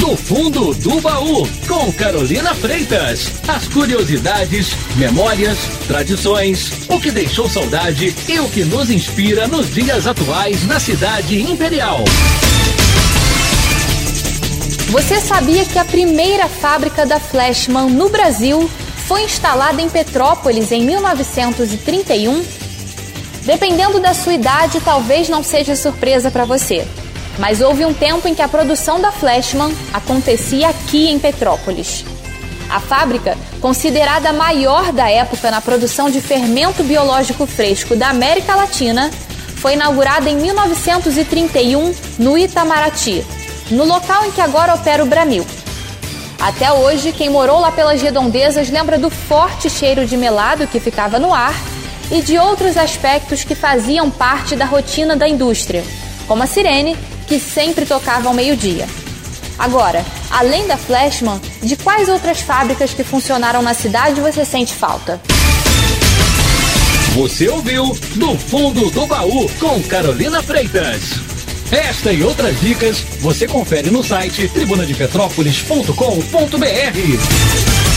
Do fundo do baú, com Carolina Freitas. As curiosidades, memórias, tradições, o que deixou saudade e o que nos inspira nos dias atuais na cidade imperial. Você sabia que a primeira fábrica da Flashman no Brasil foi instalada em Petrópolis em 1931? Dependendo da sua idade, talvez não seja surpresa para você. Mas houve um tempo em que a produção da Flashman acontecia aqui em Petrópolis. A fábrica, considerada a maior da época na produção de fermento biológico fresco da América Latina, foi inaugurada em 1931 no Itamaraty, no local em que agora opera o Bramil. Até hoje, quem morou lá pelas redondezas lembra do forte cheiro de melado que ficava no ar e de outros aspectos que faziam parte da rotina da indústria, como a sirene, que sempre tocava ao meio-dia. Agora, além da Flashman, de quais outras fábricas que funcionaram na cidade você sente falta? Você ouviu Do Fundo do Baú com Carolina Freitas. Esta e outras dicas você confere no site tribunadepetrópolis.com.br.